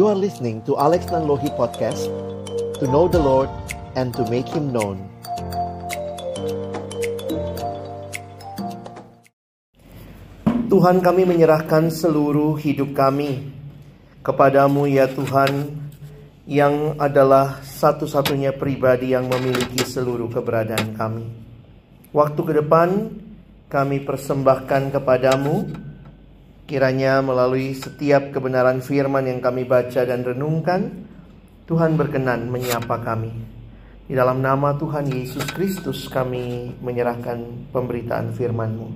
You are listening to Alex Nanlohi Podcast To know the Lord and to make Him known. Tuhan kami menyerahkan seluruh hidup kami Kepadamu ya Tuhan Yang adalah satu-satunya pribadi yang memiliki seluruh keberadaan kami. Waktu ke depan kami persembahkan kepadamu Kiranya melalui setiap kebenaran firman yang kami baca dan renungkan, Tuhan berkenan menyapa kami. Di dalam nama Tuhan Yesus Kristus kami menyerahkan pemberitaan firman-Mu.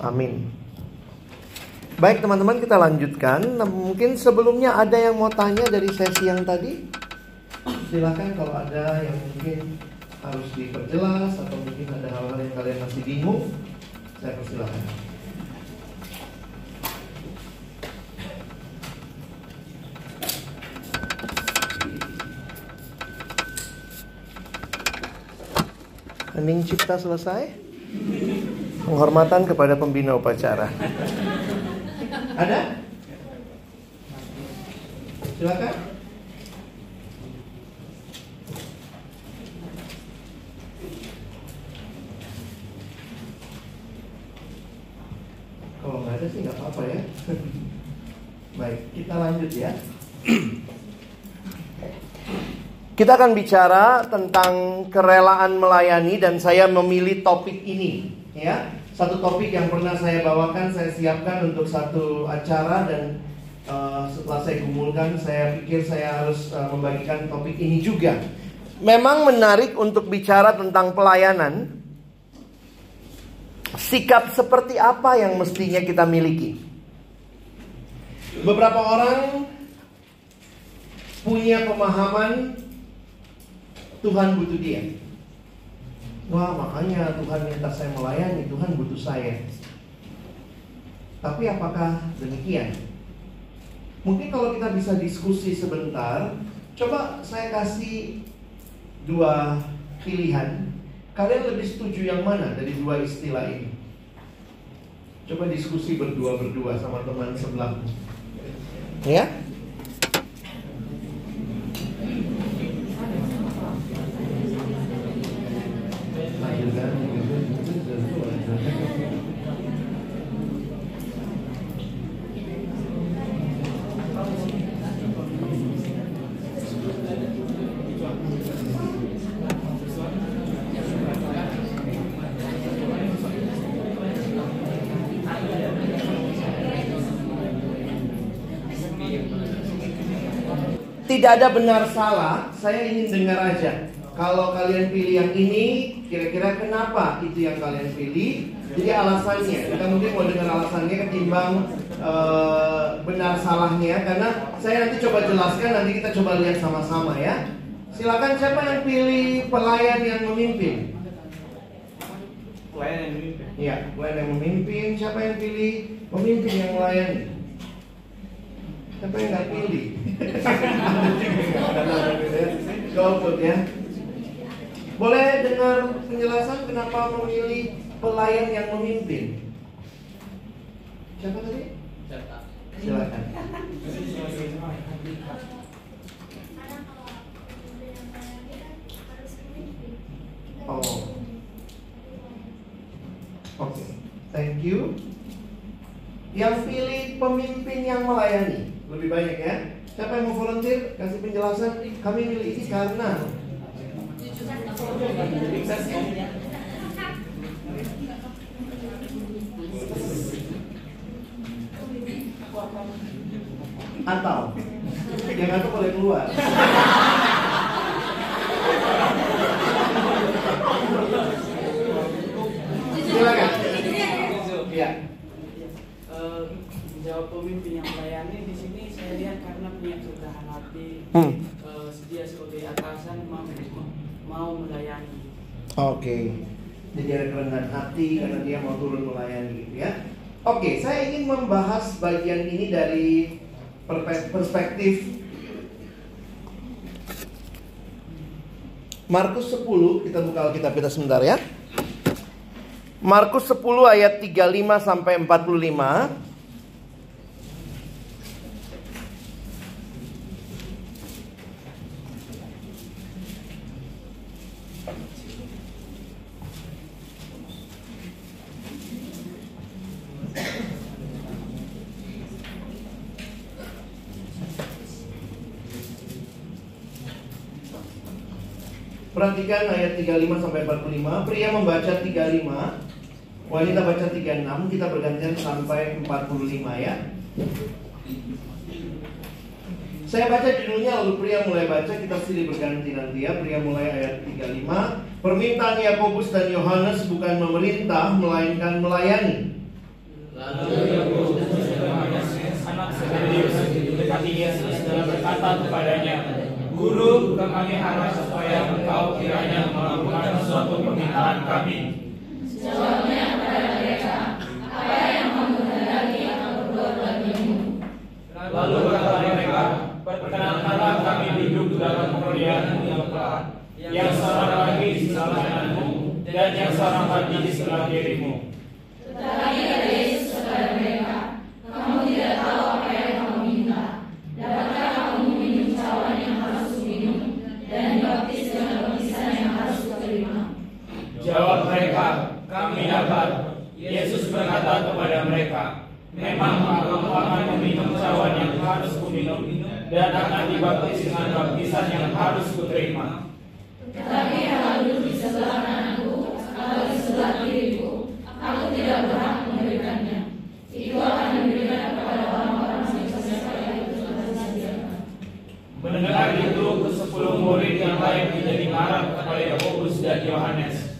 Amin. Baik teman-teman kita lanjutkan. Nah, mungkin sebelumnya ada yang mau tanya dari sesi yang tadi? Silakan kalau ada yang mungkin harus diperjelas atau mungkin ada hal-hal yang kalian masih bingung, saya persilahkan. Hening cipta selesai. Penghormatan kepada pembina upacara. Ada? Silakan. Kalau nggak ada sih nggak apa-apa ya. Baik, kita lanjut ya. Kita akan bicara tentang kerelaan melayani dan saya memilih topik ini ya. Satu topik yang pernah saya bawakan, saya siapkan untuk satu acara dan uh, setelah saya gumulkan, saya pikir saya harus uh, membagikan topik ini juga. Memang menarik untuk bicara tentang pelayanan. Sikap seperti apa yang mestinya kita miliki? Beberapa orang punya pemahaman Tuhan butuh dia. Wah makanya Tuhan minta saya melayani, Tuhan butuh saya. Tapi apakah demikian? Mungkin kalau kita bisa diskusi sebentar, coba saya kasih dua pilihan. Kalian lebih setuju yang mana dari dua istilah ini? Coba diskusi berdua-berdua sama teman sebelahmu. Ya? Tidak ada benar salah, saya ingin dengar aja. Kalau kalian pilih yang ini, kira-kira kenapa itu yang kalian pilih? Jadi alasannya, kita mungkin mau dengar alasannya ketimbang uh, benar salahnya, karena saya nanti coba jelaskan, nanti kita coba lihat sama-sama ya. Silakan siapa yang pilih pelayan yang memimpin? Pelayan yang memimpin. Iya, pelayan yang memimpin. Siapa yang pilih pemimpin yang melayani? Yang nggak pilih? Golput ya. Boleh dengar penjelasan kenapa memilih pelayan yang memimpin? Siapa tadi? Silakan. Oh. Oke. Okay. Thank you. Yang pilih pemimpin yang melayani lebih banyak ya. Siapa yang mau volunteer kasih penjelasan? Kami milih ini karena atau yang atau boleh keluar. Silakan. Ya. Jawab pemimpin yang melayani di sini saya lihat karena punya kerendahan hati, hmm. uh, sedia sebagai atasan mau mau melayani. Oke. Okay. Jadi ada kerendahan hati karena dia mau turun melayani gitu ya. Oke, okay, saya ingin membahas bagian ini dari perspektif Markus 10, kita buka Alkitab kita sebentar ya. Markus 10 ayat 35 sampai 45. Perhatikan ayat 35 sampai 45. Pria membaca 35, wanita baca 36, kita bergantian sampai 45 ya. Saya baca judulnya lalu pria mulai baca kita silih berganti nanti ya Pria mulai ayat 35 Permintaan Yakobus dan Yohanes bukan memerintah melainkan melayani Lalu Yakobus dan Yohanes anak Zebedius mendekati Yesus berkata kepadanya Guru, kami harap supaya engkau kiranya melakukan suatu permintaan kami. Jawabnya kepada mereka Apa yang kamu hendaki aku berbuat bagimu. Lalu kata mereka Perkenankanlah kami duduk dalam kemuliaan yang telah Yang seorang lagi di sebelah kananmu Dan yang seorang lagi di sebelah kirimu Tetapi kata Yesus kepada mereka Kamu tidak tahu apa yang kamu minta Dapatkah kamu minum cawan yang harus minum Dan baptis dengan baptisan yang harus terima Jawab mereka, kami dapat. Yesus berkata kepada mereka, Memang kamu akan meminum cawan yang harus kuminum dan akan dibaptis dengan baptisan yang harus kuterima. Tetapi hal duduk di sebelah kananku atau di sebelah kiriku Aku tidak berhak memberikannya Itu akan diberikan kepada orang-orang yang sesuai itu telah disediakan Mendengar itu, kesepuluh murid yang lain menjadi marah kepada Yakobus dan Yohanes.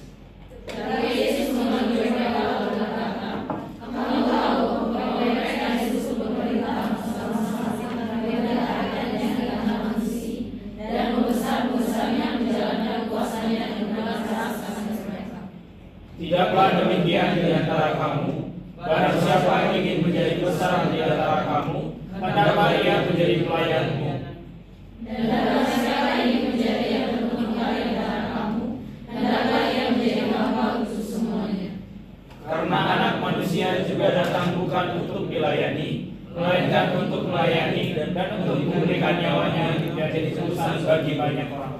Tetapi Yesus memanggil mereka lalu berkata, Kamu tahu bahwa mereka Yesus berperintah bersama-sama dengan harian yang tidak manusia dan membesar-besarnya menjalankan kuasanya dengan keras atas mereka. Tidaklah demikian di antara kamu. Barang siapa yang ingin menjadi besar di antara kamu, hendaklah ia menjadi pelayanmu barang siapa ingin menjadi yang terkemuka di antara kamu, hendaklah ia menjadi bapa untuk semuanya. Karena anak manusia juga datang bukan untuk dilayani, melainkan untuk melayani dan untuk memberikan nyawanya menjadi tebusan bagi banyak orang.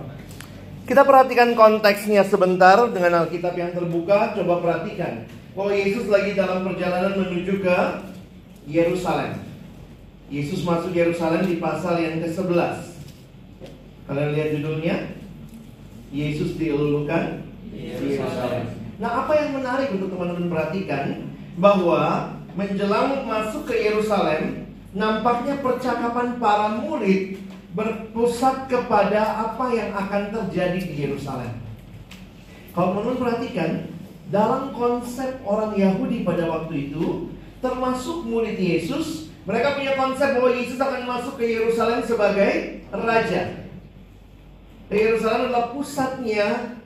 Kita perhatikan konteksnya sebentar dengan Alkitab yang terbuka. Coba perhatikan bahwa Yesus lagi dalam perjalanan menuju ke Yerusalem. Yesus masuk Yerusalem di pasal yang ke-11. Kalian lihat judulnya? Yesus dielulukan di Yerusalem. Nah, apa yang menarik untuk teman-teman perhatikan bahwa menjelang masuk ke Yerusalem, nampaknya percakapan para murid berpusat kepada apa yang akan terjadi di Yerusalem. Kalau teman-teman perhatikan, dalam konsep orang Yahudi pada waktu itu, termasuk murid Yesus, mereka punya konsep bahwa Yesus akan masuk ke Yerusalem sebagai raja. Yerusalem adalah pusatnya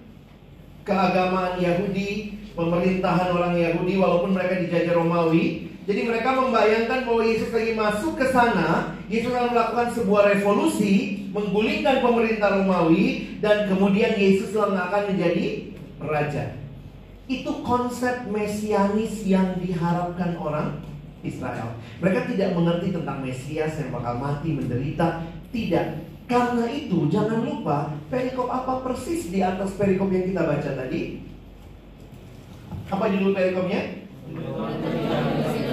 keagamaan Yahudi, pemerintahan orang Yahudi walaupun mereka dijajah Romawi. Jadi mereka membayangkan bahwa Yesus lagi masuk ke sana, Yesus akan melakukan sebuah revolusi, menggulingkan pemerintah Romawi dan kemudian Yesus akan menjadi raja. Itu konsep mesianis yang diharapkan orang Israel. Mereka tidak mengerti tentang Mesias yang bakal mati, menderita, tidak. Karena itu jangan lupa perikop apa persis di atas perikop yang kita baca tadi? Apa judul perikopnya?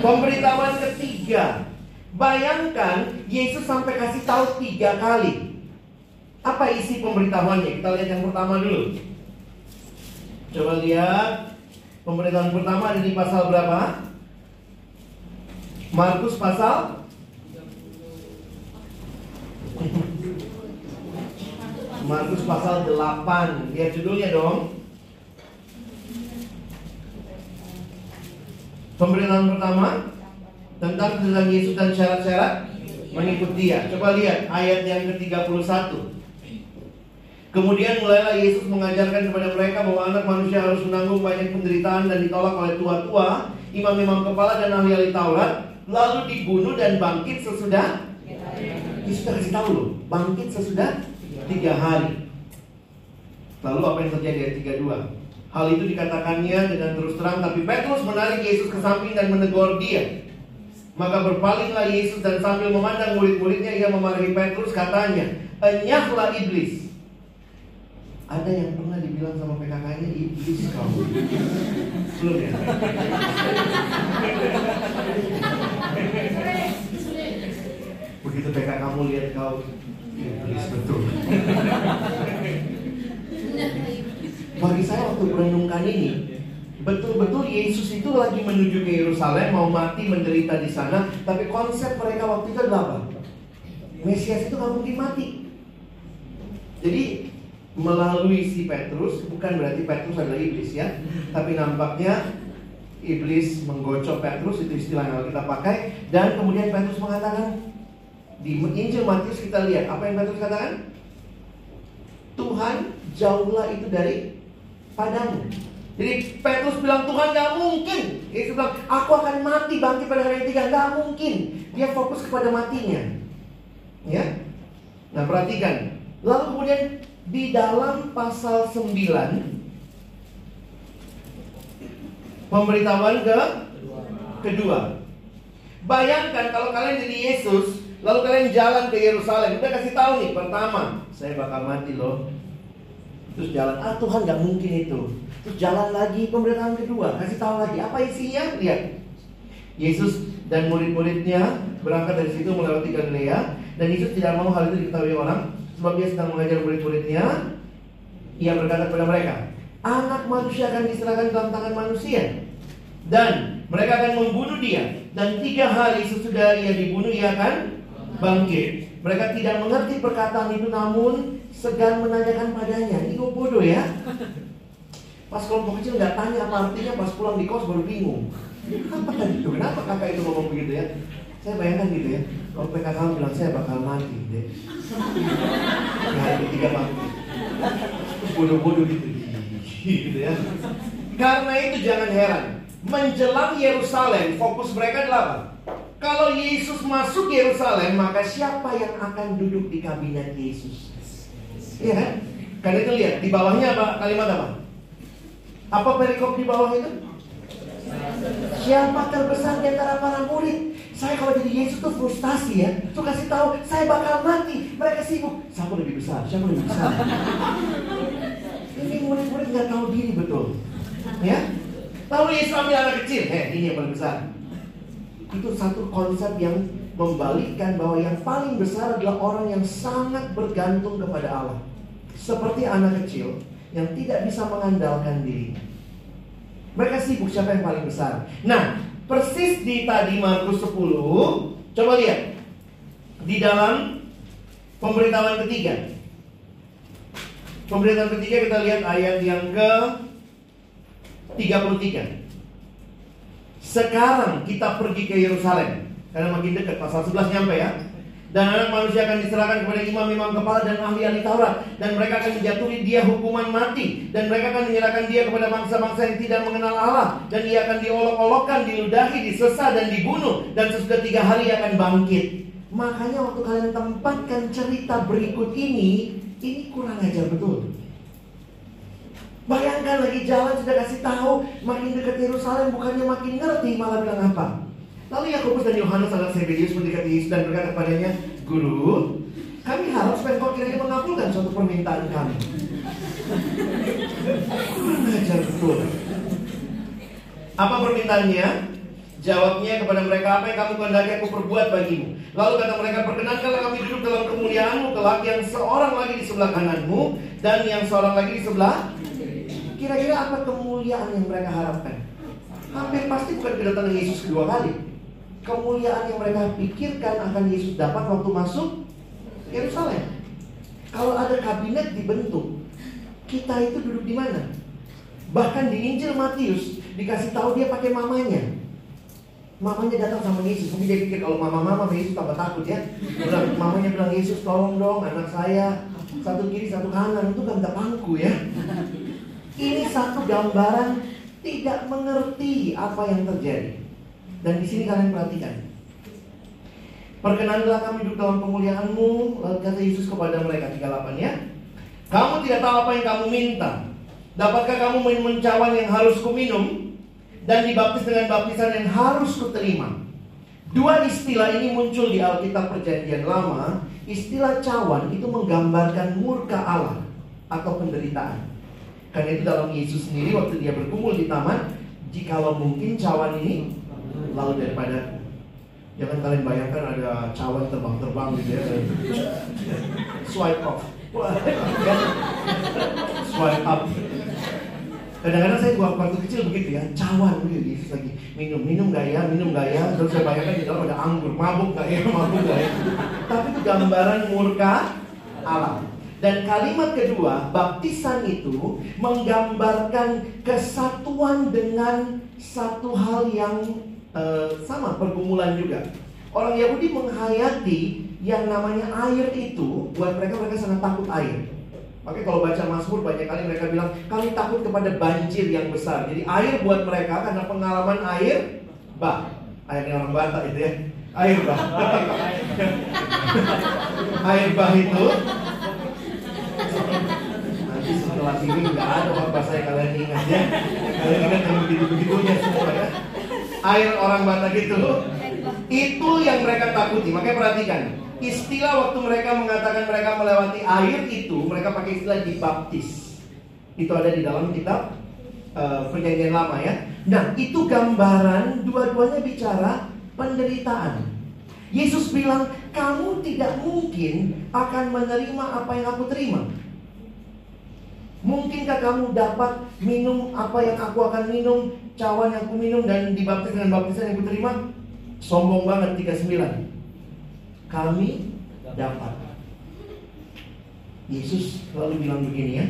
Pemberitahuan ketiga. Bayangkan Yesus sampai kasih tahu tiga kali. Apa isi pemberitahuannya? Kita lihat yang pertama dulu. Coba lihat pemberitahuan pertama ada di pasal berapa? Markus pasal Markus pasal 8 Lihat judulnya dong Pemberitaan pertama Tentang tentang Yesus dan syarat-syarat Mengikut dia Coba lihat ayat yang ke-31 Kemudian mulailah Yesus mengajarkan kepada mereka bahwa anak manusia harus menanggung banyak penderitaan dan ditolak oleh tua-tua, imam-imam kepala dan ahli-ahli Taurat, lalu dibunuh dan bangkit sesudah Yesus kasih tahu loh, bangkit sesudah tiga hari. Lalu apa yang terjadi ayat 32? Hal itu dikatakannya dengan terus terang, tapi Petrus menarik Yesus ke samping dan menegur dia. Maka berpalinglah Yesus dan sambil memandang murid-muridnya ia memarahi Petrus katanya, enyahlah iblis. Ada yang pernah dibilang sama PKK-nya iblis kamu. Belum ya? Begitu PKK kamu lihat kau iblis betul. Bagi saya waktu merenungkan ini, betul-betul Yesus itu lagi menuju ke Yerusalem, mau mati menderita di sana, tapi konsep mereka waktu itu adalah apa? Mesias itu nggak mungkin mati. Jadi melalui si Petrus, bukan berarti Petrus adalah iblis ya, tapi nampaknya iblis menggocok Petrus itu istilah yang kita pakai dan kemudian Petrus mengatakan di Injil Matius kita lihat apa yang Petrus katakan Tuhan jauhlah itu dari padamu jadi Petrus bilang Tuhan gak mungkin. Yesus bilang aku akan mati bangkit pada hari ketiga. Gak mungkin. Dia fokus kepada matinya. Ya? Nah perhatikan. Lalu kemudian di dalam pasal 9 Pemberitahuan ke kedua. Bayangkan kalau kalian jadi Yesus, lalu kalian jalan ke Yerusalem, udah kasih tahu nih, pertama, saya bakal mati loh. Terus jalan, ah Tuhan nggak mungkin itu. Terus jalan lagi pemberitahuan kedua, kasih tahu lagi, apa isinya? Lihat, Yesus dan murid-muridnya berangkat dari situ melewati Galilea dan Yesus tidak mau hal itu diketahui orang sebab dia sedang mengajar murid-muridnya. Ia berkata kepada mereka, anak manusia akan diserahkan dalam tangan manusia dan mereka akan membunuh dia dan tiga hari sesudah ia dibunuh ia akan bangkit. Mereka tidak mengerti perkataan itu namun segan menanyakan padanya. Kok bodoh ya? Pas kelompok kecil nggak tanya apa artinya, pas pulang di kos baru bingung. Apa tadi itu? Kenapa kakak itu ngomong begitu ya? Saya bayangkan gitu ya. Kalau PKK bilang saya bakal mati deh. Di hari ketiga bangkit. Terus bodoh-bodoh gitu gitu ya. Karena itu jangan heran, menjelang Yerusalem fokus mereka adalah apa? Kalau Yesus masuk Yerusalem, maka siapa yang akan duduk di kabinet Yesus? Iya kan? Karena itu lihat di bawahnya apa kalimat apa? Apa perikop di bawah itu? Siapa terbesar di antara para murid? Saya kalau jadi Yesus tuh frustasi ya. Tuh kasih tahu, saya bakal mati. Mereka sibuk. Siapa lebih besar? Siapa lebih besar? Ini murid-murid nggak tahu diri betul. Ya, Lalu Yesus ambil anak kecil, heh ini yang paling besar. Itu satu konsep yang membalikkan bahwa yang paling besar adalah orang yang sangat bergantung kepada Allah. Seperti anak kecil yang tidak bisa mengandalkan diri. Mereka sibuk siapa yang paling besar. Nah, persis di tadi Markus 10, coba lihat. Di dalam pemberitahuan ketiga. Pemberitahuan ketiga kita lihat ayat yang ke 33. Sekarang kita pergi ke Yerusalem karena makin dekat pasal 11 nyampe ya. Dan anak manusia akan diserahkan kepada imam-imam kepala dan ahli-ahli Taurat dan mereka akan menjatuhi dia hukuman mati dan mereka akan menyerahkan dia kepada bangsa-bangsa yang tidak mengenal Allah dan ia akan diolok-olokkan, diludahi, disesat dan dibunuh dan sesudah tiga hari ia akan bangkit. Makanya waktu kalian tempatkan cerita berikut ini, ini kurang ajar betul. Bayangkan lagi jalan sudah kasih tahu makin dekat Yerusalem bukannya makin ngerti malah bilang apa? Lalu Yakobus dan Yohanes anak Zebedius mendekati Yesus dan berkata kepadanya, Guru, kami harap supaya kau kiranya mengabulkan suatu permintaan kami. Kurang ajar betul. Apa permintaannya? Jawabnya kepada mereka, apa yang kamu kehendaki aku perbuat bagimu. Lalu kata mereka, perkenankanlah kami duduk dalam kemuliaanmu kelak yang seorang lagi di sebelah kananmu dan yang seorang lagi di sebelah Kira-kira apa kemuliaan yang mereka harapkan? Hampir pasti bukan kedatangan Yesus kedua kali. Kemuliaan yang mereka pikirkan akan Yesus dapat waktu masuk Yerusalem. Kalau ada kabinet dibentuk, kita itu duduk di mana? Bahkan di Injil Matius dikasih tahu dia pakai mamanya. Mamanya datang sama Yesus, mungkin dia pikir kalau mama-mama Yesus tambah takut ya. Bilang, mamanya bilang Yesus tolong dong anak saya satu kiri satu kanan itu kan pangku ya. Ini satu gambaran tidak mengerti apa yang terjadi. Dan di sini kalian perhatikan. Perkenanlah kami duduk dalam kemuliaanmu Lalu kata Yesus kepada mereka 38 ya. Kamu tidak tahu apa yang kamu minta. Dapatkah kamu minum cawan yang harus kuminum Dan dibaptis dengan baptisan yang harus kuterima? Dua istilah ini muncul di Alkitab perjanjian lama. Istilah cawan itu menggambarkan murka Allah Atau penderitaan Karena itu dalam Yesus sendiri waktu dia berkumpul di taman Jikalau mungkin cawan ini Lalu daripada Jangan kalian bayangkan ada cawan terbang-terbang gitu ya. Swipe off. Kan? swipe up. Kadang-kadang saya gua waktu kecil begitu ya, cawan begitu Yesus lagi. Minum, minum gak ya, minum gak ya, terus saya bayangkan di dalam ada anggur, mabuk gak ya, mabuk gak ya. Tapi itu gambaran murka Allah. Dan kalimat kedua, baptisan itu menggambarkan kesatuan dengan satu hal yang eh, sama, pergumulan juga. Orang Yahudi menghayati yang namanya air itu, buat mereka mereka sangat takut air. Makanya kalau baca Mazmur banyak kali mereka bilang kami takut kepada banjir yang besar. Jadi air buat mereka karena pengalaman air bah. Airnya orang Batak itu ya. Air bah. air bah itu setelah ini nggak ada apa saya kalian ingat ya. Kalian ingat yang begitu-begitunya semua ya. Air orang Batak itu itu yang mereka takuti. Makanya perhatikan, istilah waktu mereka mengatakan mereka melewati air itu, mereka pakai istilah dibaptis. Itu ada di dalam kitab uh, perjanjian lama ya. Nah, itu gambaran dua-duanya bicara penderitaan. Yesus bilang, kamu tidak mungkin akan menerima apa yang aku terima. Mungkinkah kamu dapat minum apa yang aku akan minum, cawan yang aku minum dan dibaptis dengan baptisan yang aku terima? Sombong banget 39 Kami dapat. Yesus selalu bilang begini ya.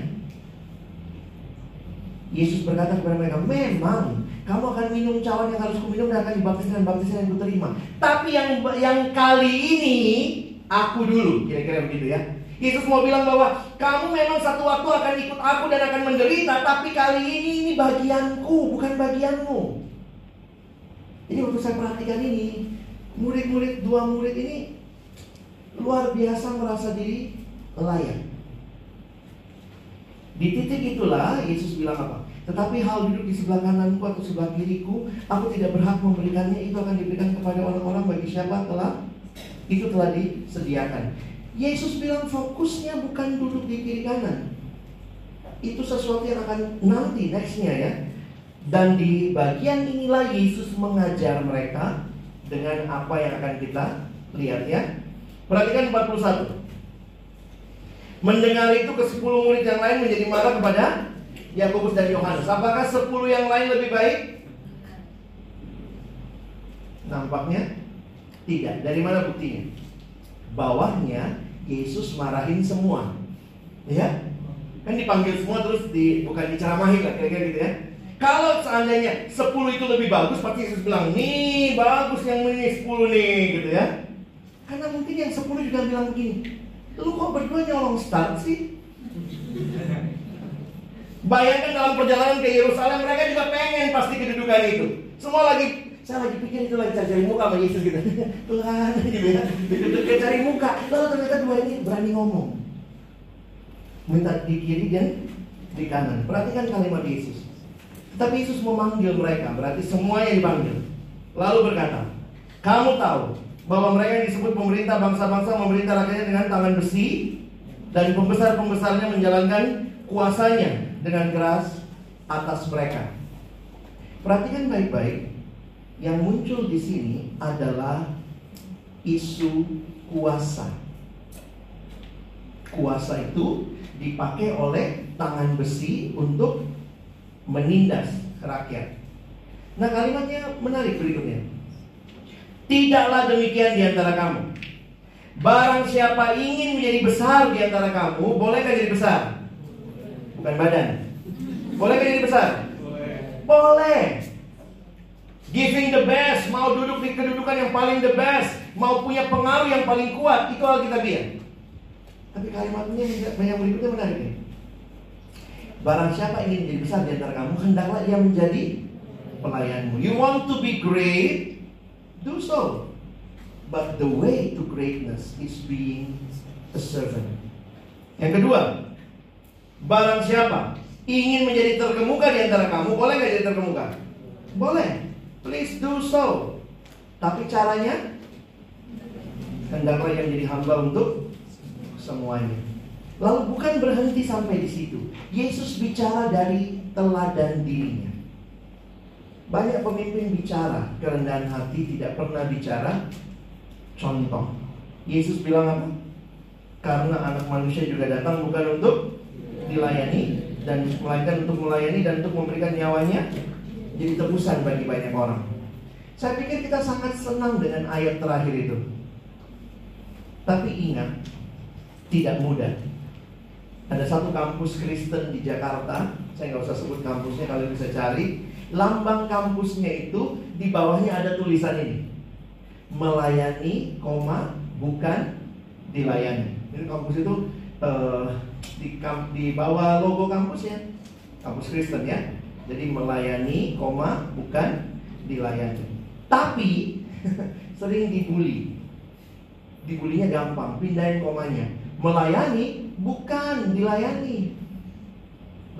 Yesus berkata kepada mereka Memang kamu akan minum cawan yang harus kuminum dan akan dibaptis dengan baptisan yang kuterima. Tapi yang yang kali ini Aku dulu. Kira-kira begitu ya Yesus mau bilang bahwa kamu memang satu waktu akan ikut aku dan akan menderita, tapi kali ini ini bagianku, bukan bagianmu. Ini waktu saya perhatikan ini, murid-murid dua murid ini luar biasa merasa diri layak. Di titik itulah Yesus bilang apa? Tetapi hal duduk di sebelah kananku atau sebelah kiriku, aku tidak berhak memberikannya. Itu akan diberikan kepada orang-orang bagi siapa telah itu telah disediakan. Yesus bilang fokusnya bukan duduk di kiri kanan. Itu sesuatu yang akan nanti nextnya ya. Dan di bagian inilah Yesus mengajar mereka dengan apa yang akan kita lihat ya. Perhatikan 41. Mendengar itu ke 10 murid yang lain menjadi marah kepada Yakobus dan Yohanes. Apakah 10 yang lain lebih baik? Nampaknya tidak. Dari mana buktinya? Bawahnya Yesus marahin semua. Ya? Kan dipanggil semua terus di bukan diceramahin lah kira-kira gitu ya. Kalau seandainya 10 itu lebih bagus, pasti Yesus bilang, nih bagus yang ini 10 nih, gitu ya. Karena mungkin yang 10 juga bilang begini, lu kok berdua nyolong start sih? Bayangkan dalam perjalanan ke Yerusalem, mereka juga pengen pasti kedudukan itu. Semua lagi, saya lagi pikir itu lagi cari muka sama Yesus gitu. Tuhan, gitu ya. Dia cari muka. Lalu ternyata dua ini berani ngomong. Minta di kiri dan di kanan. Perhatikan kalimat Yesus. Tapi Yesus memanggil mereka, berarti semuanya dipanggil. Lalu berkata, kamu tahu bahwa mereka yang disebut pemerintah bangsa-bangsa memerintah rakyatnya dengan tangan besi dan pembesar-pembesarnya menjalankan kuasanya dengan keras atas mereka. Perhatikan baik-baik, yang muncul di sini adalah isu kuasa. Kuasa itu dipakai oleh tangan besi untuk menindas rakyat. Nah kalimatnya menarik berikutnya. Tidaklah demikian di antara kamu. Barang siapa ingin menjadi besar di antara kamu, bolehkah jadi besar? Bukan badan. Bolehkah jadi besar? Boleh. Giving the best, mau duduk di kedudukan yang paling the best, mau punya pengaruh yang paling kuat, itu Alkitabiah. Tapi kalimatnya yang berikutnya menarik nih. Barang siapa ingin menjadi besar di antara kamu, hendaklah ia menjadi pelayanmu. You want to be great, do so. But the way to greatness is being a servant. Yang kedua, barang siapa ingin menjadi terkemuka di antara kamu, boleh nggak jadi terkemuka? Boleh. Please do so. Tapi caranya, hendaklah yang jadi hamba untuk semuanya. Lalu bukan berhenti sampai di situ. Yesus bicara dari teladan dirinya. Banyak pemimpin bicara kerendahan hati tidak pernah bicara contoh. Yesus bilang apa? Karena anak manusia juga datang bukan untuk dilayani, dan melainkan untuk melayani dan untuk memberikan nyawanya jadi tebusan bagi banyak orang. Saya pikir kita sangat senang dengan ayat terakhir itu. Tapi ingat, tidak mudah. Ada satu kampus Kristen di Jakarta, saya nggak usah sebut kampusnya, kalian bisa cari. Lambang kampusnya itu di bawahnya ada tulisan ini, melayani, koma, bukan dilayani. Jadi kampus itu uh, di, di bawah logo kampusnya, kampus Kristen ya. Jadi melayani, koma, bukan dilayani. Tapi sering dibully. Dibulinya gampang, pindahin komanya. Melayani bukan dilayani.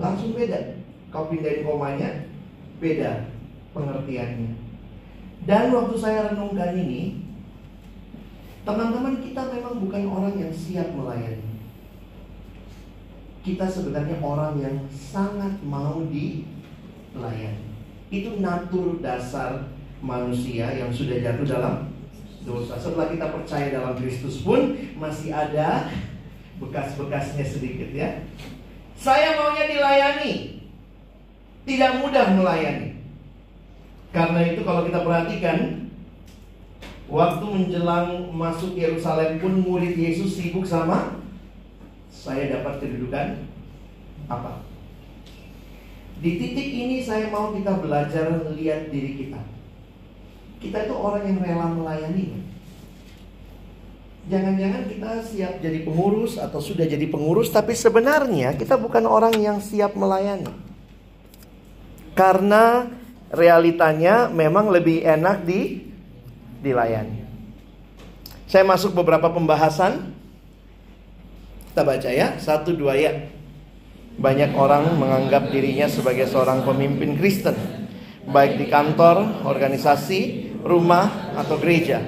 Langsung beda. Kau pindahin komanya, beda pengertiannya. Dan waktu saya renungkan ini, teman-teman kita memang bukan orang yang siap melayani. Kita sebenarnya orang yang sangat mau dilayani. Itu natur dasar manusia yang sudah jatuh dalam dosa. Setelah kita percaya dalam Kristus pun masih ada bekas-bekasnya sedikit ya. Saya maunya dilayani. Tidak mudah melayani. Karena itu kalau kita perhatikan Waktu menjelang masuk Yerusalem pun murid Yesus sibuk sama Saya dapat kedudukan apa? Di titik ini saya mau kita belajar lihat diri kita Kita itu orang yang rela melayani Jangan-jangan kita siap jadi pengurus atau sudah jadi pengurus Tapi sebenarnya kita bukan orang yang siap melayani Karena realitanya memang lebih enak di dilayani. Saya masuk beberapa pembahasan. Kita baca ya, satu dua ya. Banyak orang menganggap dirinya sebagai seorang pemimpin Kristen, baik di kantor, organisasi, rumah, atau gereja.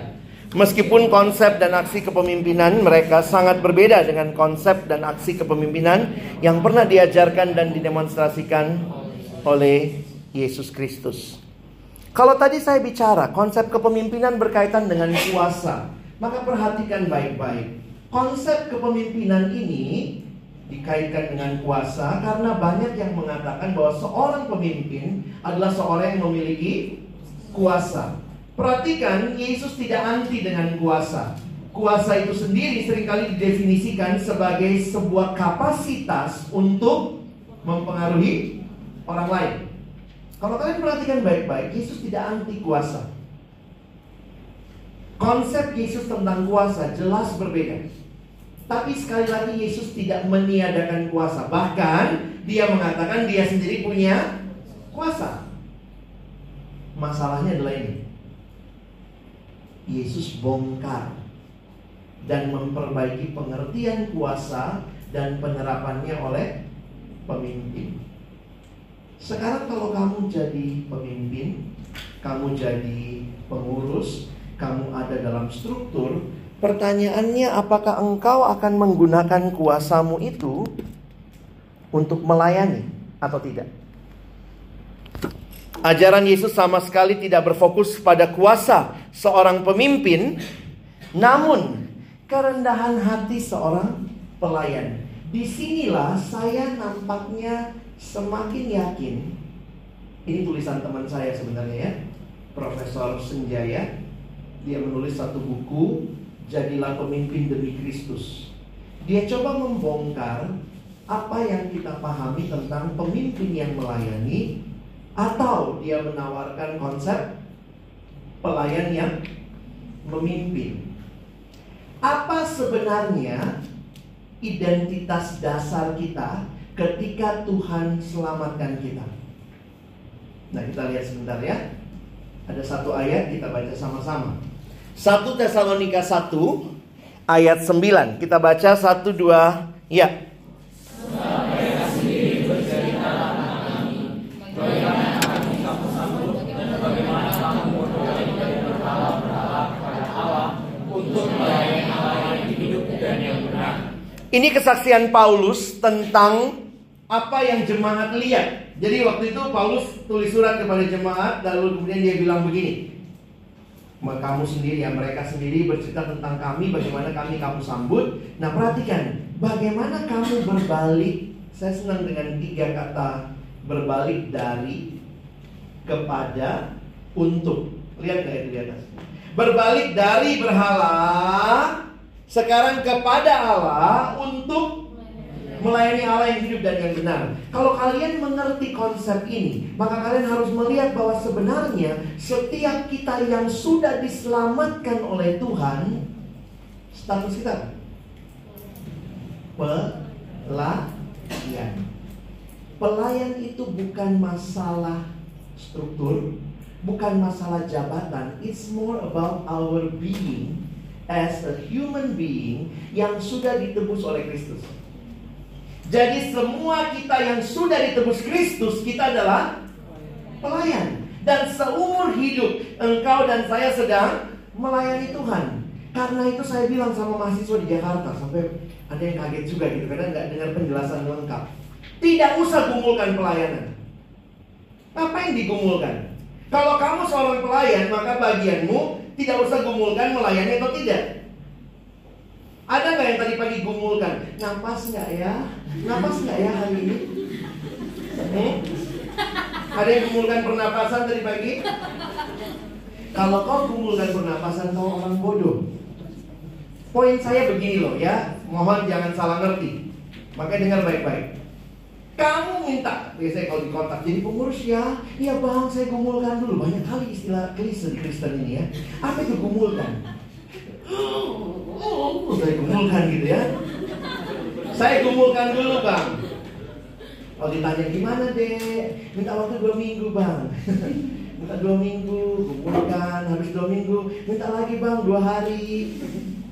Meskipun konsep dan aksi kepemimpinan mereka sangat berbeda dengan konsep dan aksi kepemimpinan yang pernah diajarkan dan didemonstrasikan oleh Yesus Kristus. Kalau tadi saya bicara konsep kepemimpinan berkaitan dengan kuasa, maka perhatikan baik-baik. Konsep kepemimpinan ini dikaitkan dengan kuasa karena banyak yang mengatakan bahwa seorang pemimpin adalah seorang yang memiliki kuasa. Perhatikan, Yesus tidak anti dengan kuasa. Kuasa itu sendiri sering kali didefinisikan sebagai sebuah kapasitas untuk mempengaruhi orang lain. Kalau kalian perhatikan baik-baik, Yesus tidak anti kuasa. Konsep Yesus tentang kuasa jelas berbeda. Tapi sekali lagi Yesus tidak meniadakan kuasa. Bahkan dia mengatakan dia sendiri punya kuasa. Masalahnya adalah ini. Yesus bongkar dan memperbaiki pengertian kuasa dan penerapannya oleh pemimpin. Sekarang kalau kamu jadi pemimpin, kamu jadi pengurus, kamu ada dalam struktur, pertanyaannya apakah engkau akan menggunakan kuasamu itu untuk melayani atau tidak? Ajaran Yesus sama sekali tidak berfokus pada kuasa seorang pemimpin, namun kerendahan hati seorang pelayan. Di sinilah saya nampaknya semakin yakin ini tulisan teman saya sebenarnya ya Profesor Senjaya dia menulis satu buku jadilah pemimpin demi Kristus dia coba membongkar apa yang kita pahami tentang pemimpin yang melayani atau dia menawarkan konsep pelayan yang memimpin apa sebenarnya identitas dasar kita ketika Tuhan selamatkan kita. Nah, kita lihat sebentar ya. Ada satu ayat kita baca sama-sama. 1 Tesalonika 1 ayat 9. Kita baca 1 2 ya. Ini kesaksian Paulus tentang apa yang jemaat lihat. Jadi waktu itu Paulus tulis surat kepada jemaat lalu kemudian dia bilang begini. Kamu sendiri ya mereka sendiri bercerita tentang kami bagaimana kami kamu sambut. Nah perhatikan bagaimana kamu berbalik Saya senang dengan tiga kata berbalik dari kepada untuk. Lihat nggak itu di atas? Berbalik dari berhala sekarang kepada Allah untuk melayani Allah yang hidup dan yang benar. Kalau kalian mengerti konsep ini, maka kalian harus melihat bahwa sebenarnya setiap kita yang sudah diselamatkan oleh Tuhan, status kita pelayan. Pelayan itu bukan masalah struktur, bukan masalah jabatan. It's more about our being as a human being yang sudah ditebus oleh Kristus. Jadi semua kita yang sudah ditebus Kristus, kita adalah pelayan. Dan seumur hidup engkau dan saya sedang melayani Tuhan. Karena itu saya bilang sama mahasiswa di Jakarta sampai ada yang kaget juga gitu karena nggak dengar penjelasan lengkap. Tidak usah gumulkan pelayanan. Apa yang digumulkan? Kalau kamu seorang pelayan, maka bagianmu tidak usah gumulkan melayani atau tidak. Ada nggak yang tadi pagi gumulkan? Napas nggak ya? Napas nggak ya hari ini? Hmm? Ada yang gumulkan pernapasan tadi pagi? Kalau kau gumulkan pernapasan, kau orang bodoh. Poin saya begini loh ya, mohon jangan salah ngerti. Makanya dengar baik-baik. Kamu minta, biasanya kalau di kontak jadi pengurus ya, iya bang saya gumulkan dulu. Banyak kali istilah di Kristen ini ya. Apa itu gumulkan? Oh, saya gumulkan gitu ya. Saya gumulkan dulu bang. Kalau ditanya gimana deh, minta waktu dua minggu bang. minta dua minggu, gumulkan. Habis dua minggu, minta lagi bang dua hari.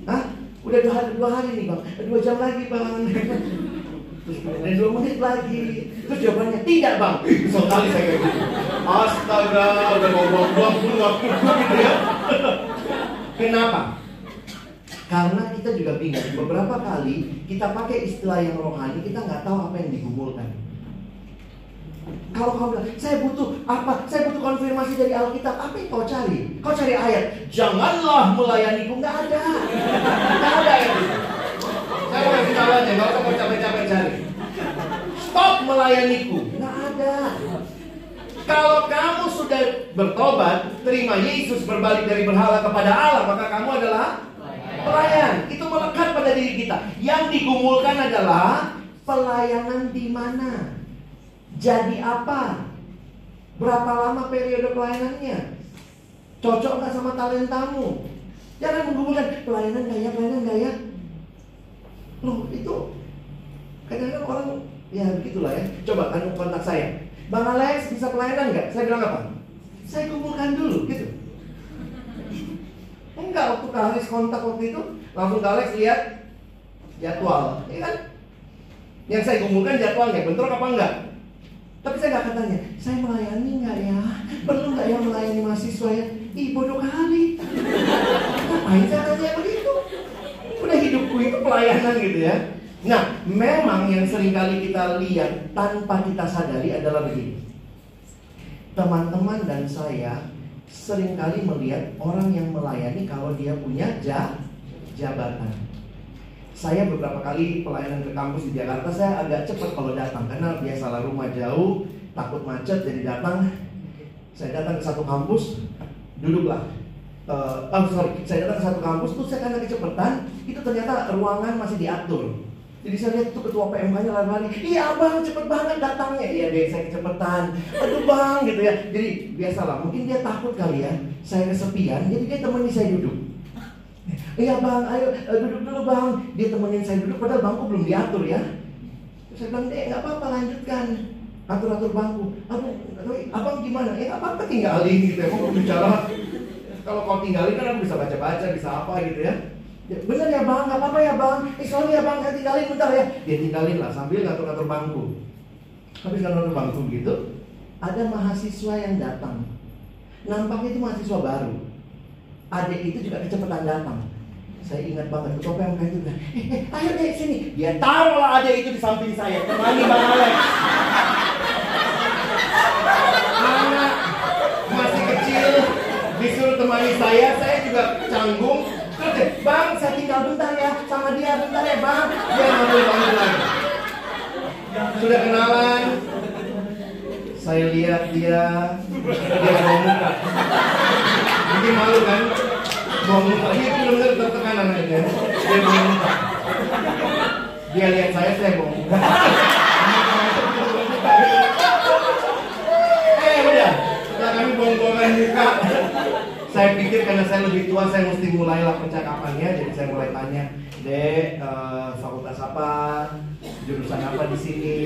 Hah? Udah dua hari, dua hari nih bang, dua jam lagi bang. Terus dua menit lagi. Terus jawabannya tidak bang. So kali saya kayak gitu. Astaga, udah mau buang-buang waktu gitu ya. Kenapa? Karena kita juga bingung. Beberapa kali kita pakai istilah yang rohani, kita nggak tahu apa yang digumulkan. Kalau kau bilang, saya butuh apa? Saya butuh konfirmasi dari Alkitab. Apa yang kau cari? Kau cari ayat. Janganlah melayaniku. Nggak ada. Nggak ada ayat itu. Saya mau kasih tahu aja. Usah kau capek-capek cari. Stop melayaniku. Nggak ada. Kalau kamu sudah bertobat, terima Yesus berbalik dari berhala kepada Allah, maka kamu adalah pelayan. Itu melekat pada diri kita. Yang digumulkan adalah pelayanan di mana? Jadi apa? Berapa lama periode pelayanannya? Cocok nggak sama talentamu? Jangan menggumulkan pelayanan gaya, pelayanan gaya. Loh itu kadang-kadang orang ya begitulah ya. Coba kan kontak saya. Bang Alex bisa pelayanan nggak? Saya bilang apa? Saya kumpulkan dulu gitu. Enggak waktu Kak kontak waktu itu langsung Alex lihat jadwal, ya kan? Yang saya kumpulkan jadwalnya, bentrok apa enggak? Tapi saya nggak akan tanya, saya melayani nggak ya? Perlu nggak ya melayani mahasiswa ya? Ih bodoh kali. Ngapain saya tanya begitu? Udah hidupku itu pelayanan gitu ya. Nah, memang yang sering kali kita lihat tanpa kita sadari adalah begini. Teman-teman dan saya sering kali melihat orang yang melayani kalau dia punya ja, jabatan. Saya beberapa kali pelayanan ke kampus di Jakarta, saya agak cepat kalau datang karena biasalah rumah jauh, takut macet jadi datang. Saya datang ke satu kampus, duduklah. Uh, oh sorry, saya datang ke satu kampus tuh saya karena kecepatan, itu ternyata ruangan masih diatur. Jadi saya lihat tuh ketua PMK-nya lari-lari, iya bang cepet banget datangnya, iya deh saya kecepatan, aduh bang gitu ya. Jadi biasalah, mungkin dia takut kali ya, saya kesepian, jadi dia temani saya duduk. Iya bang, ayo duduk dulu bang. Dia temenin saya duduk, padahal bangku belum diatur ya. Terus saya bilang, deh nggak apa-apa lanjutkan. Atur-atur bangku. Aduh, abang gimana? Ya apa-apa tinggalin gitu ya. Mau bicara. Kalau kau tinggalin kan aku bisa baca-baca, bisa apa gitu ya. Ya bener ya bang, nggak apa-apa ya bang. Eh sorry ya bang, saya tinggalin bentar ya. Dia tinggalin lah sambil ngatur-ngatur bangku. Habis ngatur bangku gitu, ada mahasiswa yang datang. Nampaknya itu mahasiswa baru adik itu juga kecepatan datang. Saya ingat banget ketua PMK itu bilang, eh, eh, ayo deh sini. Dia taruhlah adik itu di samping saya, temani Bang Alex. Anak masih kecil, disuruh temani saya, saya juga canggung. Terus deh, bang saya tinggal bentar ya, sama dia bentar ya bang. Dia manggil manggil lagi. Sudah kenalan. Saya lihat dia dia bawa muka. Mungkin malu kan? Bawa muka. Dia benar-benar tertekan anaknya. Dia bawa muka. Dia lihat saya, saya muka. Eh udah, kami muka. Saya pikir karena saya lebih tua, saya mesti mulailah percakapannya. Jadi saya mulai tanya, Dek, eh, fakultas apa? Jurusan apa di sini?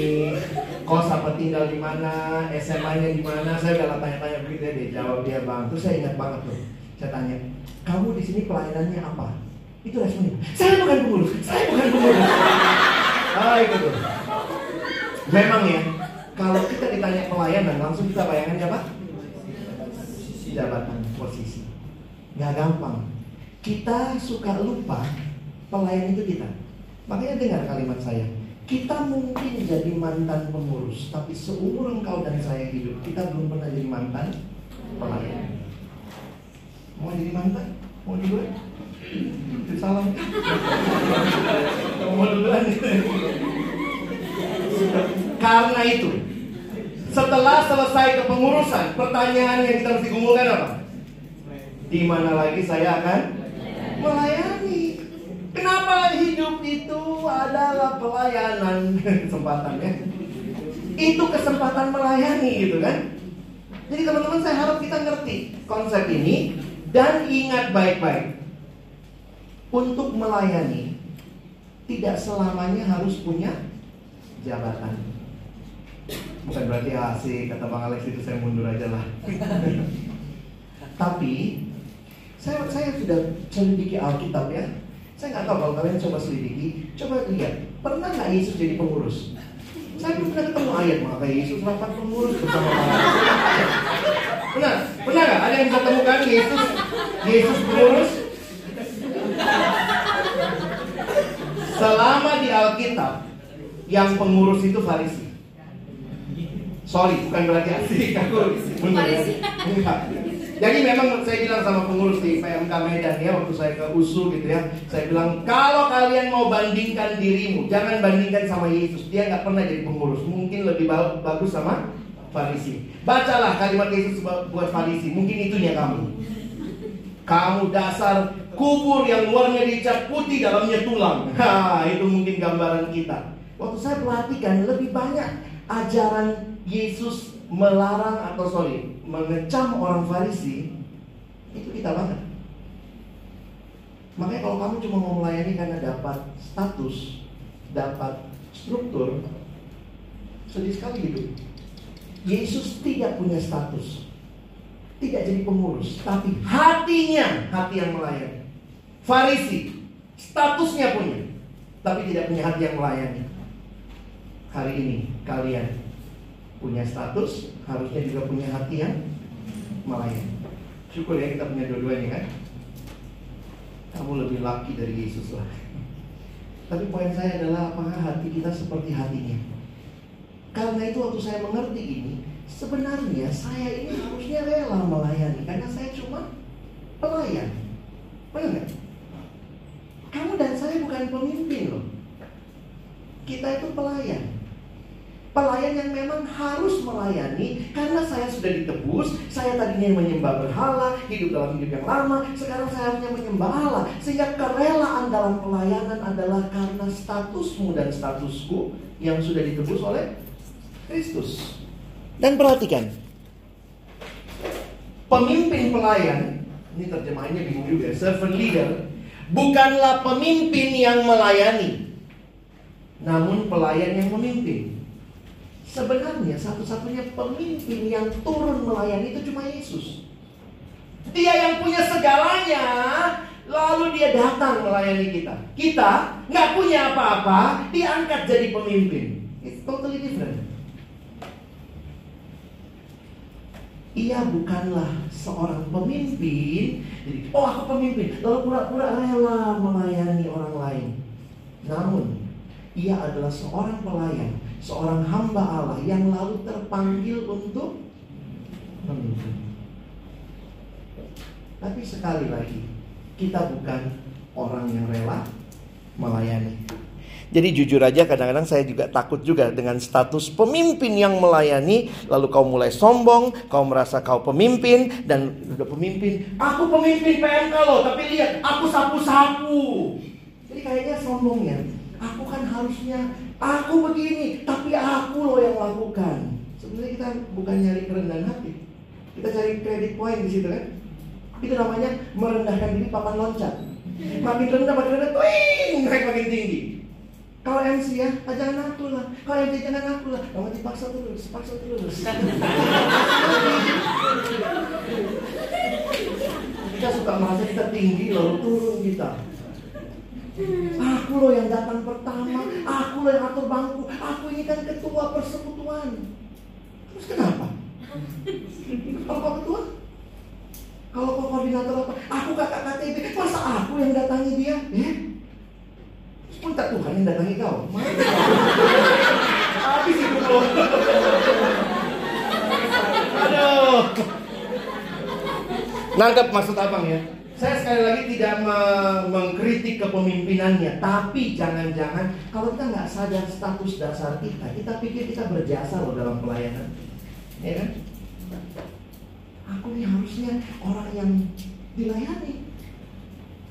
Kos apa tinggal di mana? SMA-nya di mana? Saya udah tanya-tanya begitu ya, dia jawab dia bang. Terus saya ingat banget tuh. Saya tanya, kamu di sini pelayanannya apa? Itu responnya. Saya bukan pengurus. Saya bukan pengurus. Ah itu tuh. Memang ya, kalau kita ditanya pelayanan, langsung kita bayangkan siapa? Jabatan, posisi. Gak gampang. Kita suka lupa pelayan itu kita. Makanya dengar kalimat saya. Kita mungkin jadi mantan pengurus, tapi seumur engkau dan saya hidup, kita belum pernah jadi mantan pelayan. Mau jadi mantan? Mau duluan? Salam. Mau duluan? Karena itu, setelah selesai kepengurusan, pertanyaan yang kita mesti kumpulkan apa? Di mana lagi saya akan melayani? Kenapa hidup itu adalah pelayanan kesempatannya? Itu kesempatan melayani gitu kan? Jadi teman-teman saya harap kita ngerti konsep ini dan ingat baik-baik. Untuk melayani tidak selamanya harus punya jabatan. Bukan berarti asik kata Bang Alex itu saya mundur aja lah. Tapi saya saya sudah selidiki Alkitab ya. Saya nggak tahu kalau kalian coba selidiki, coba lihat pernah nggak Yesus jadi pengurus? Saya belum pernah ketemu ayat maka Yesus rapat pengurus bersama para Pernah? Pernah nggak? Ada yang bisa temukan Yesus Yesus pengurus? Selama di Alkitab yang pengurus itu Farisi. Sorry, bukan berarti asik aku benar ya. Enggak. Jadi memang saya bilang sama pengurus di PMK Medan ya waktu saya ke USU gitu ya, saya bilang kalau kalian mau bandingkan dirimu, jangan bandingkan sama Yesus. Dia nggak pernah jadi pengurus, mungkin lebih bagus sama Farisi. Bacalah kalimat Yesus buat Farisi, mungkin itunya kamu. Kamu dasar kubur yang luarnya dicat putih, dalamnya tulang. Ha, itu mungkin gambaran kita. Waktu saya perhatikan lebih banyak ajaran Yesus melarang atau sorry mengecam orang Farisi itu kita banget. Makanya kalau kamu cuma mau melayani karena dapat status, dapat struktur, sedih sekali hidup. Yesus tidak punya status, tidak jadi pengurus, tapi hatinya hati yang melayani. Farisi statusnya punya, tapi tidak punya hati yang melayani. Hari ini kalian punya status, harusnya juga punya hati yang melayani. Syukur ya kita punya dua-duanya kan. Kamu lebih laki dari Yesus lah. Tapi poin saya adalah apakah hati kita seperti hatinya? Karena itu waktu saya mengerti ini, sebenarnya saya ini harusnya rela melayani karena saya cuma pelayan. Benar? Kamu dan saya bukan pemimpin loh. Kita itu pelayan. Pelayan yang memang harus melayani karena saya sudah ditebus, saya tadinya menyembah berhala, hidup dalam hidup yang lama, sekarang saya harusnya menyembah Allah. Sehingga kerelaan dalam pelayanan adalah karena statusmu dan statusku yang sudah ditebus oleh Kristus. Dan perhatikan, pemimpin pelayan, ini terjemahannya bingung juga, servant leader, bukanlah pemimpin yang melayani, namun pelayan yang memimpin. Sebenarnya satu-satunya pemimpin yang turun melayani itu cuma Yesus. Dia yang punya segalanya, lalu dia datang melayani kita. Kita nggak punya apa-apa, diangkat jadi pemimpin. It's totally different. Ia bukanlah seorang pemimpin. Jadi, oh aku pemimpin, lalu pura-pura rela melayani orang lain. Namun, ia adalah seorang pelayan, seorang hamba Allah yang lalu terpanggil untuk memimpin. Tapi sekali lagi, kita bukan orang yang rela melayani. Jadi jujur aja kadang-kadang saya juga takut juga dengan status pemimpin yang melayani. Lalu kau mulai sombong, kau merasa kau pemimpin dan udah pemimpin. Aku pemimpin PMK loh, tapi lihat aku sapu-sapu. Jadi kayaknya sombongnya. Aku kan harusnya, aku begini, tapi aku loh yang lakukan. Sebenarnya kita bukan nyari kerendahan hati. Kita cari kredit point di situ kan. Itu namanya merendahkan diri papan loncat. Makin rendah, makin rendah, twing, naik makin tinggi. Kalau MC ya, jangan aku lah. Kalau MC jangan aku lah. Kamu dipaksa terus, paksa terus. kita suka merasa kita tinggi lalu turun kita. Aku loh yang datang pertama, aku loh yang atur bangku, aku ini kan ketua persekutuan. Terus kenapa? Kalau kau ketua? Kalau kau koordinator apa? Aku kakak KTP, masa aku yang datangi dia? Eh? Pun tak Tuhan yang datangi kau. Habis itu loh. Aduh. Nangkep maksud abang ya. Saya sekali lagi tidak me- mengkritik kepemimpinannya, tapi jangan-jangan kalau kita nggak sadar status dasar kita, kita pikir kita berjasa loh dalam pelayanan, ya kan? Aku nih harusnya orang yang dilayani.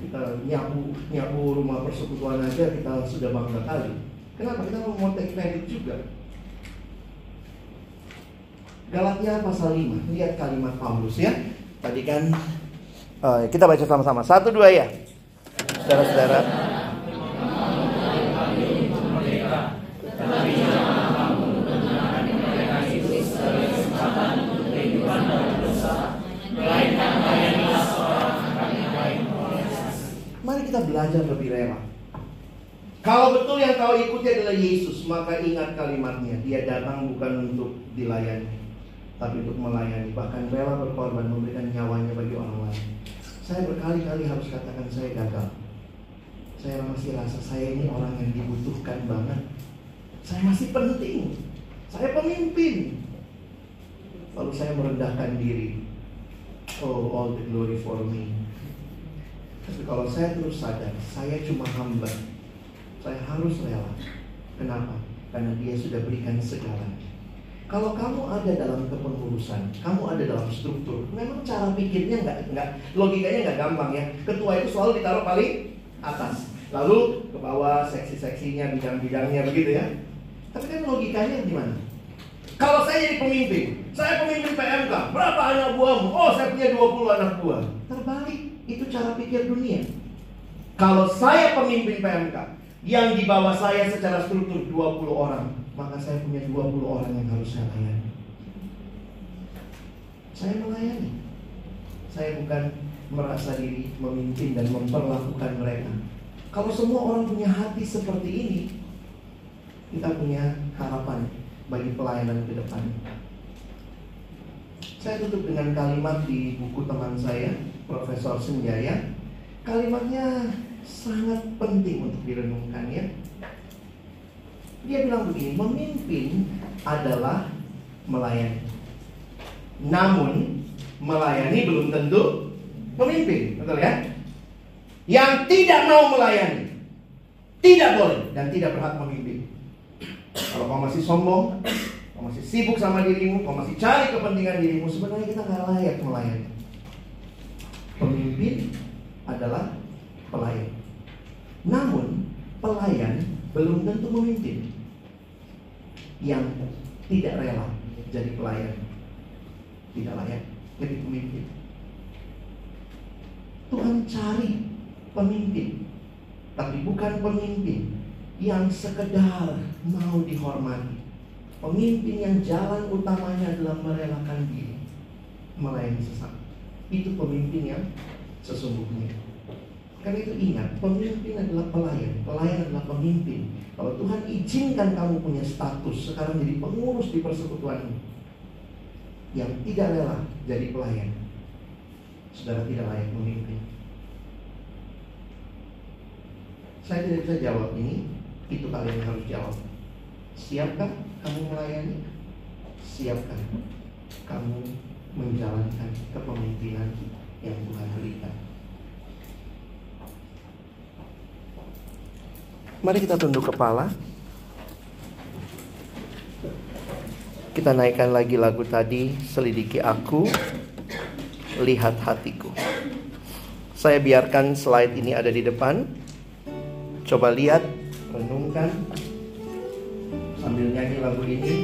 Kita nyapu nyapu rumah persekutuan aja kita sudah bangga kali. Kenapa kita mau take credit juga? Galatia pasal 5, lihat kalimat Paulus ya. Tadi kan eh, kita baca sama-sama. Satu dua ya. Saudara-saudara. Mari kita belajar lebih rela. Kalau betul yang kau ikuti adalah Yesus, maka ingat kalimatnya. Dia datang bukan untuk dilayani, tapi untuk melayani. Bahkan rela berkorban memberikan nyawanya bagi orang lain. Saya berkali-kali harus katakan saya gagal. Saya masih rasa saya ini orang yang dibutuhkan banget. Saya masih penting. Saya pemimpin. Lalu saya merendahkan diri. Oh, all the glory for me. Tapi kalau saya terus sadar, saya cuma hamba. Saya harus rela. Kenapa? Karena dia sudah berikan segalanya. Kalau kamu ada dalam kepengurusan, kamu ada dalam struktur, memang cara pikirnya nggak nggak logikanya nggak gampang ya. Ketua itu selalu ditaruh paling atas, lalu ke bawah seksi-seksinya, bidang-bidangnya begitu ya. Tapi kan logikanya gimana? Kalau saya jadi pemimpin, saya pemimpin PMK, berapa anak buahmu? Oh, saya punya 20 anak buah. Terbalik, itu cara pikir dunia. Kalau saya pemimpin PMK, yang di bawah saya secara struktur 20 orang, maka saya punya 20 orang yang harus saya layani. Saya melayani. Saya bukan merasa diri memimpin dan memperlakukan mereka. Kalau semua orang punya hati seperti ini, kita punya harapan bagi pelayanan ke depan. Saya tutup dengan kalimat di buku teman saya, Profesor Senjaya. Kalimatnya sangat penting untuk direnungkan ya. Dia bilang begini, memimpin adalah melayani. Namun melayani belum tentu memimpin, betul ya? Yang tidak mau melayani tidak boleh dan tidak berhak memimpin. Kalau kau masih sombong, kau masih sibuk sama dirimu, kau masih cari kepentingan dirimu, sebenarnya kita nggak layak melayani. Pemimpin adalah pelayan. Namun pelayan belum tentu memimpin. Yang tidak rela jadi pelayan tidak layak jadi pemimpin. Tuhan cari pemimpin, tapi bukan pemimpin yang sekedar mau dihormati. Pemimpin yang jalan utamanya adalah merelakan diri, melayani sesama. Itu pemimpin yang sesungguhnya. Karena itu ingat, pemimpin adalah pelayan, pelayan adalah pemimpin. Kalau Tuhan izinkan kamu punya status sekarang jadi pengurus di persekutuan ini, yang tidak rela jadi pelayan, saudara tidak layak memimpin. Saya tidak bisa jawab ini, itu kalian harus jawab. Siapkah kamu melayani? Siapkah kamu menjalankan kepemimpinan yang Tuhan berikan? Mari kita tunduk kepala. Kita naikkan lagi lagu tadi, selidiki aku, lihat hatiku. Saya biarkan slide ini ada di depan. Coba lihat, renungkan sambil nyanyi lagu ini.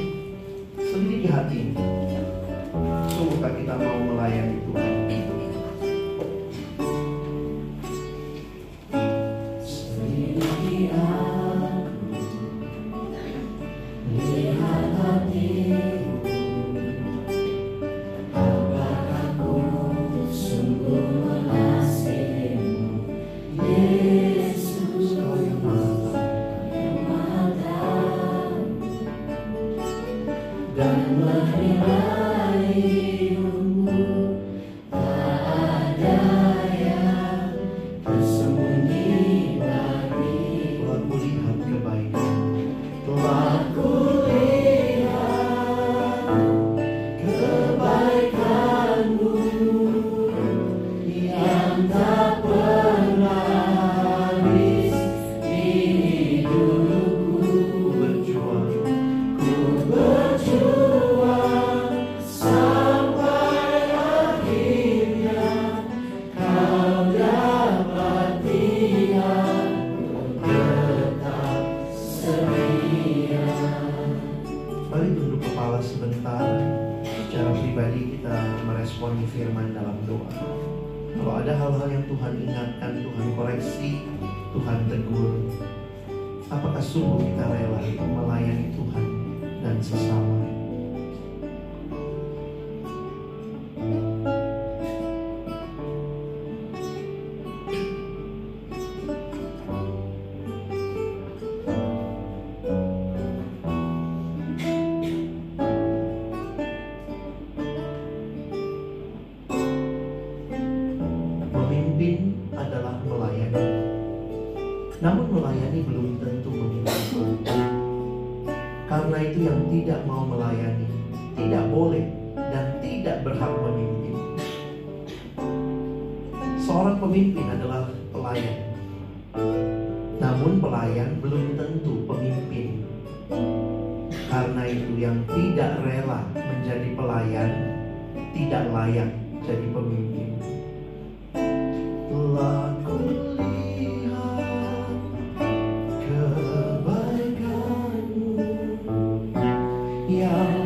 Yang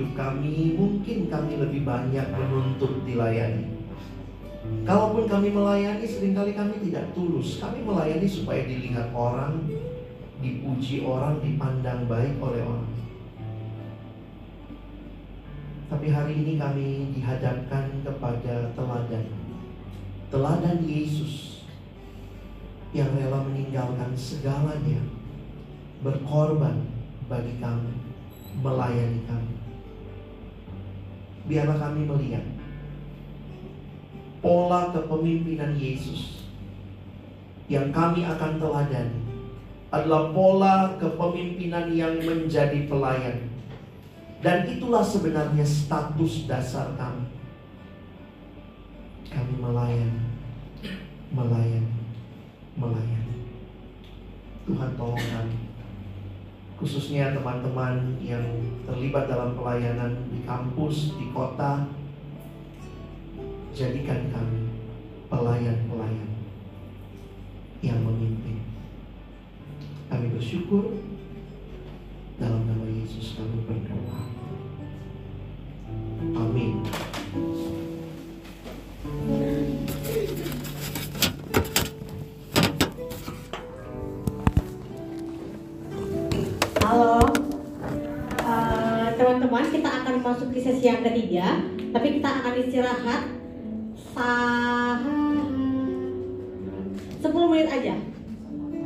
hidup kami Mungkin kami lebih banyak menuntut dilayani Kalaupun kami melayani, sering kali kami tidak tulus. Kami melayani supaya dilihat orang, dipuji orang, dipandang baik oleh orang. Tapi hari ini kami dihadapkan kepada teladan. Teladan Yesus yang rela meninggalkan segalanya, berkorban bagi kami, melayani kami. Biarlah kami melihat pola kepemimpinan Yesus yang kami akan teladani adalah pola kepemimpinan yang menjadi pelayan. Dan itulah sebenarnya status dasar kami. Kami melayani, melayani, melayani. Tuhan tolong kami. Khususnya teman-teman yang terlibat dalam pelayanan di kampus, di kota, jadikan kami pelayan-pelayan yang memimpin. Kami bersyukur dalam nama Yesus kami berdoa. Amin. Halo, Eh, teman-teman, kita akan masuk ke sesi yang ketiga, tapi kita akan istirahat sah 10 menit aja.